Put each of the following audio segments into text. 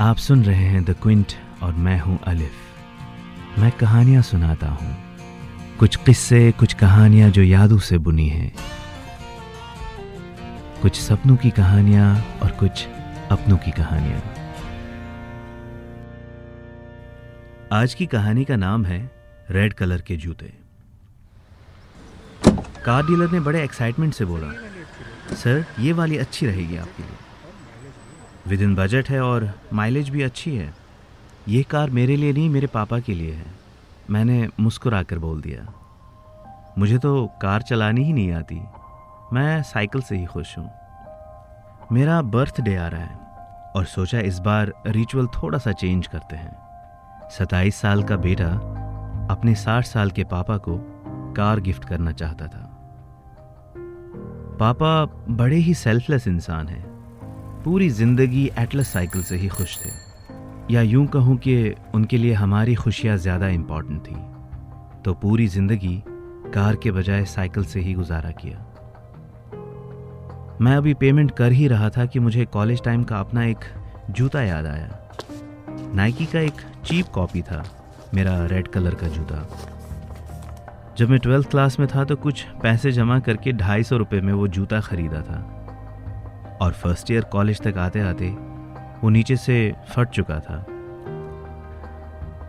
आप सुन रहे हैं द क्विंट और मैं हूँ अलिफ मैं कहानियाँ सुनाता हूँ। कुछ किस्से, कुछ कहानियाँ जो यादों से बुनी हैं। कुछ सपनों की कहानियाँ और कुछ अपनों की कहानियाँ। आज की कहानी का नाम है रेड कलर के जूते। कार डीलर ने बड़े एक्साइटमेंट से बोला, सर, ये वाली अच्छी रहेगी आपके लिए। विद इन बजट है और माइलेज भी अच्छी है। ये कार मेरे लिए नहीं, मेरे पापा के लिए है। मैंने मुस्कुरा कर बोल दिया। मुझे तो कार चलानी ही नहीं आती। मैं साइकिल से ही खुश हूँ। मेरा बर्थडे आ रहा है और सोचा इस बार रिचुअल थोड़ा सा चेंज करते हैं। सताईस साल का बेटा अपने साठ साल के पापा को कार गिफ्ट करना चाहता था। पापा बड़े ही सेल्फलेस इंसान हैं। पूरी ज़िंदगी एटलस साइकिल से ही खुश थे। या यूँ कहूँ कि उनके लिए हमारी खुशियाँ ज़्यादा इंपॉर्टेंट थी। तो पूरी ज़िंदगी कार के बजाय साइकिल से ही गुजारा किया। मैं अभी पेमेंट कर ही रहा था कि मुझे कॉलेज टाइम का अपना एक जूता याद आया। नाइकी का एक चीप कॉपी था, मेरा रेड कलर का जूता। जब मैं ट्वेल्थ क्लास में था तो कुछ पैसे जमा करके ढाई सौ रुपये में वो जूता खरीदा था। और फ़र्स्ट ईयर कॉलेज तक आते आते वो नीचे से फट चुका था।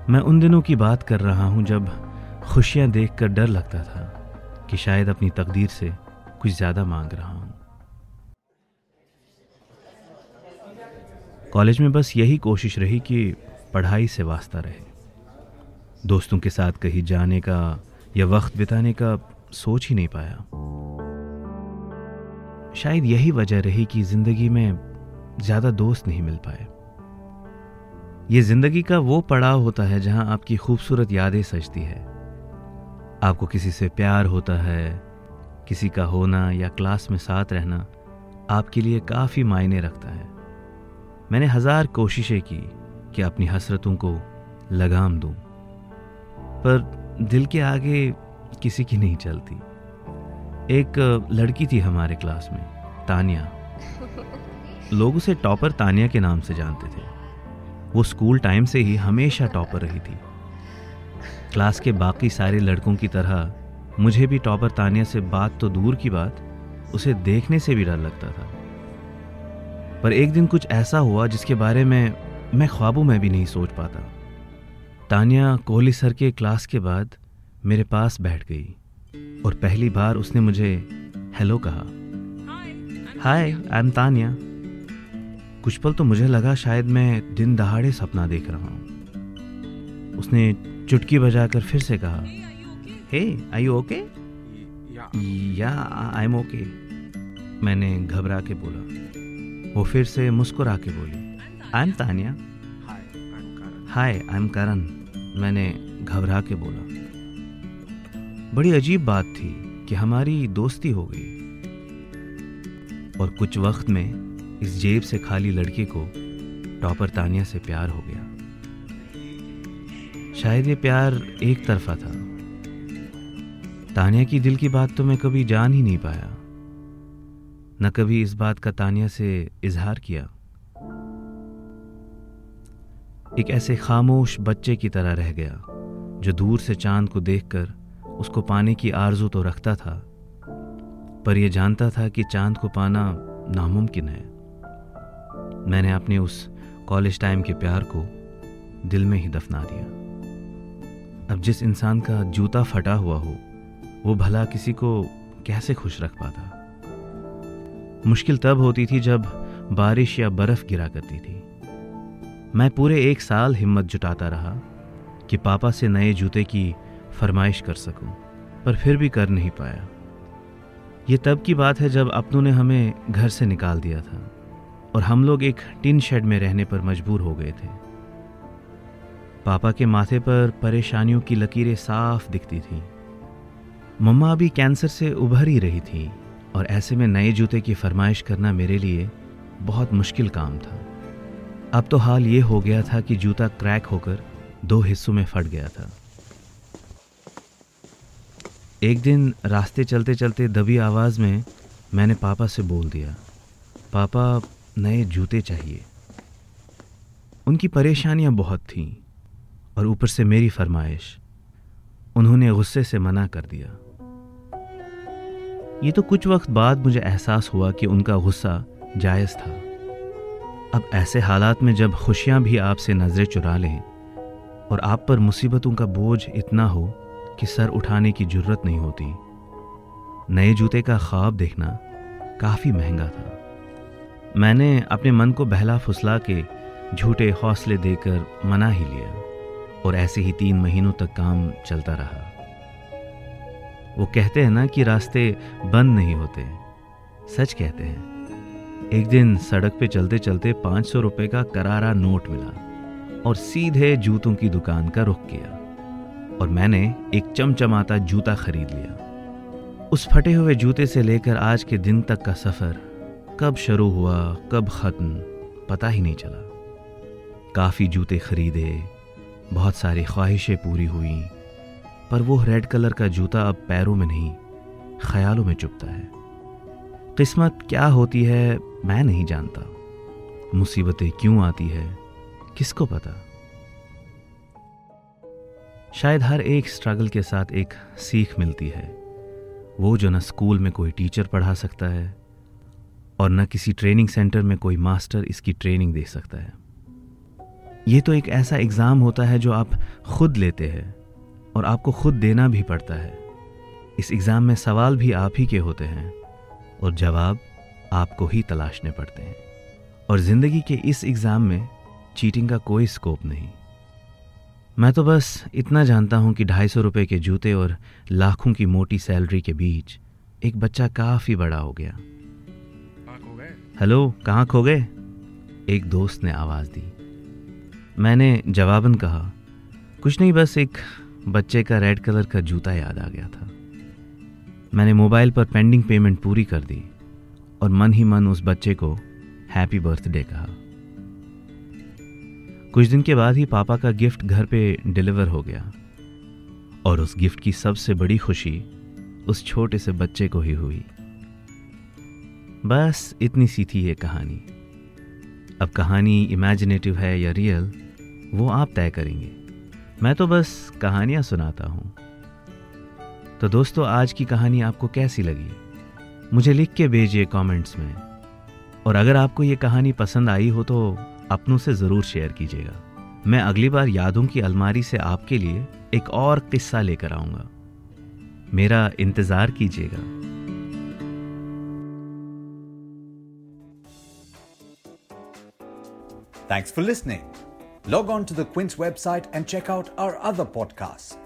मैं उन दिनों की बात कर रहा हूँ जब खुशियाँ देखकर डर लगता था कि शायद अपनी तकदीर से कुछ ज़्यादा मांग रहा हूँ। कॉलेज में बस यही कोशिश रही कि पढ़ाई से वास्ता रहे। दोस्तों के साथ कहीं जाने का या वक्त बिताने का सोच ही नहीं पाया। शायद यही वजह रही कि ज़िंदगी में ज़्यादा दोस्त नहीं मिल पाए। ये ज़िंदगी का वो पड़ाव होता है जहाँ आपकी खूबसूरत यादें सजती है। आपको किसी से प्यार होता है, किसी का होना या क्लास में साथ रहना आपके लिए काफ़ी मायने रखता है। मैंने हज़ार कोशिशें की कि अपनी हसरतों को लगाम दूँ, पर दिल के आगे किसी की नहीं चलती। एक लड़की थी हमारे क्लास में, तानिया। लोग उसे टॉपर तानिया के नाम से जानते थे। वो स्कूल टाइम से ही हमेशा टॉपर रही थी। क्लास के बाकी सारे लड़कों की तरह, मुझे भी टॉपर तानिया से बात तो दूर की बात, उसे देखने से भी डर लगता था। पर एक दिन कुछ ऐसा हुआ जिसके बारे में मैं ख्वाबों में भी नहीं सोच पाता। तानिया कोहली सर के क्लास के बाद मेरे पास बैठ गई। और पहली बार उसने मुझे हेलो कहा। Hi I am Tania. कुछ पल तो मुझे लगा शायद मैं दिन दहाड़े सपना देख रहा हूँ। उसने चुटकी बजाकर फिर से कहा हे आई यू ओके या आई एम ओके मैंने घबरा के बोला। वो फिर से मुस्कुरा के बोली I am Tania hi I am Karan मैंने घबरा के बोला। बड़ी अजीब बात थी कि हमारी दोस्ती हो गई। और कुछ वक्त में इस जेब से खाली लड़के को टॉपर तानिया से प्यार हो गया। शायद ये प्यार एक तरफा था। तानिया की दिल की बात तो मैं कभी जान ही नहीं पाया। न कभी इस बात का तानिया से इजहार किया। एक ऐसे खामोश बच्चे की तरह रह गया, जो दूर से चाँद को देखकर उसको पाने की आरज़ू तो रखता था, पर यह जानता था कि चाँद को पाना नामुमकिन है। मैंने अपने उस कॉलेज टाइम के प्यार को दिल में ही दफना दिया। अब जिस इंसान का जूता फटा हुआ हो, वो भला किसी को कैसे खुश रख पाता? मुश्किल तब होती थी जब बारिश या बर्फ़ गिरा करती थी। मैं पूरे एक साल हिम्मत जुटाता रहा कि पापा से नए जूते की फरमाइश कर सकूँ, पर फिर भी कर नहीं पाया। ये तब की बात है जब अपनों ने हमें घर से निकाल दिया था और हम लोग एक टिन शेड में रहने पर मजबूर हो गए थे। पापा के माथे पर परेशानियों की लकीरें साफ़ दिखती थी। मम्मा अभी कैंसर से उभर ही रही थी और ऐसे में नए जूते की फरमाइश करना मेरे लिए बहुत मुश्किल काम था। अब तो हाल ये हो गया था कि जूता क्रैक होकर दो हिस्सों में फट गया था। एक दिन रास्ते चलते चलते दबी आवाज़ में मैंने पापा से बोल दिया, पापा, नए जूते चाहिए। उनकी परेशानियाँ बहुत थीं और ऊपर से मेरी फरमाइश, उन्होंने गुस्से से मना कर दिया। ये तो कुछ वक्त बाद मुझे एहसास हुआ कि उनका गुस्सा जायज़ था। अब ऐसे हालात में जब खुशियाँ भी आपसे नज़रें चुरा लें और आप पर मुसीबतों का बोझ इतना हो कि सर उठाने की ज़रूरत नहीं होती। नए जूते का ख्वाब देखना काफ़ी महँगा था। मैंने अपने मन को बहला फुसला के झूठे हौसले देकर मना ही लिया और ऐसे ही तीन महीनों तक काम चलता रहा। वो कहते हैं ना कि रास्ते बंद नहीं होते। सच कहते हैं। एक दिन सड़क पे चलते चलते पाँच सौ रुपए का करारा नोट मिला और सीधे जूतों की दुकान का रुख किया। और मैंने एक चमचमाता जूता खरीद लिया। उस फटे हुए जूते से लेकर आज के दिन तक का सफ़र कब शुरू हुआ, कब खत्म, पता ही नहीं चला। काफ़ी जूते खरीदे, बहुत सारी ख्वाहिशें पूरी हुई, पर वो रेड कलर का जूता अब पैरों में नहीं, ख्यालों में चुपता है। किस्मत क्या होती है, मैं नहीं जानता। मुसीबतें क्यों आती है, किसको पता? शायद हर एक स्ट्रगल के साथ एक सीख मिलती है। वो जो न स्कूल में कोई टीचर पढ़ा सकता है और न किसी ट्रेनिंग सेंटर में कोई मास्टर इसकी ट्रेनिंग दे सकता है। ये तो एक ऐसा एग्ज़ाम होता है जो आप खुद लेते हैं और आपको खुद देना भी पड़ता है। इस एग्ज़ाम में सवाल भी आप ही के होते हैं और जवाब आपको ही तलाशने पड़ते हैं। और ज़िंदगी के इस एग्ज़ाम में चीटिंग का कोई स्कोप नहीं। मैं तो बस इतना जानता हूँ कि ढाई सौ रुपये के जूते और लाखों की मोटी सैलरी के बीच एक बच्चा काफ़ी बड़ा हो गया। हेलो कहाँ खो गए? एक दोस्त ने आवाज़ दी। मैंने जवाबन कहा कुछ नहीं बस एक बच्चे का रेड कलर का जूता याद आ गया था। मैंने मोबाइल पर पेंडिंग पेमेंट पूरी कर दी और मन ही मन उस बच्चे को हैप्पी बर्थडे कहा। कुछ दिन के बाद ही पापा का गिफ्ट घर पे डिलीवर हो गया। और उस गिफ्ट की सबसे बड़ी खुशी उस छोटे से बच्चे को ही हुई। बस इतनी सी थी ये कहानी। अब कहानी इमेजिनेटिव है या रियल वो आप तय करेंगे। मैं तो बस कहानियाँ सुनाता हूँ। तो दोस्तों, आज की कहानी आपको कैसी लगी? मुझे लिख के भेजिए कमेंट्स में। और अगर आपको ये कहानी पसंद आई हो तो अपनों से ज़रूर शेयर कीजिएगा मैं अगली बार यादों की अलमारी से आपके लिए एक और किस्सा लेकर आऊँगा मेरा इंतज़ार कीजिएगा Thanks for listening. Log on to the Quince website and check out our other podcasts.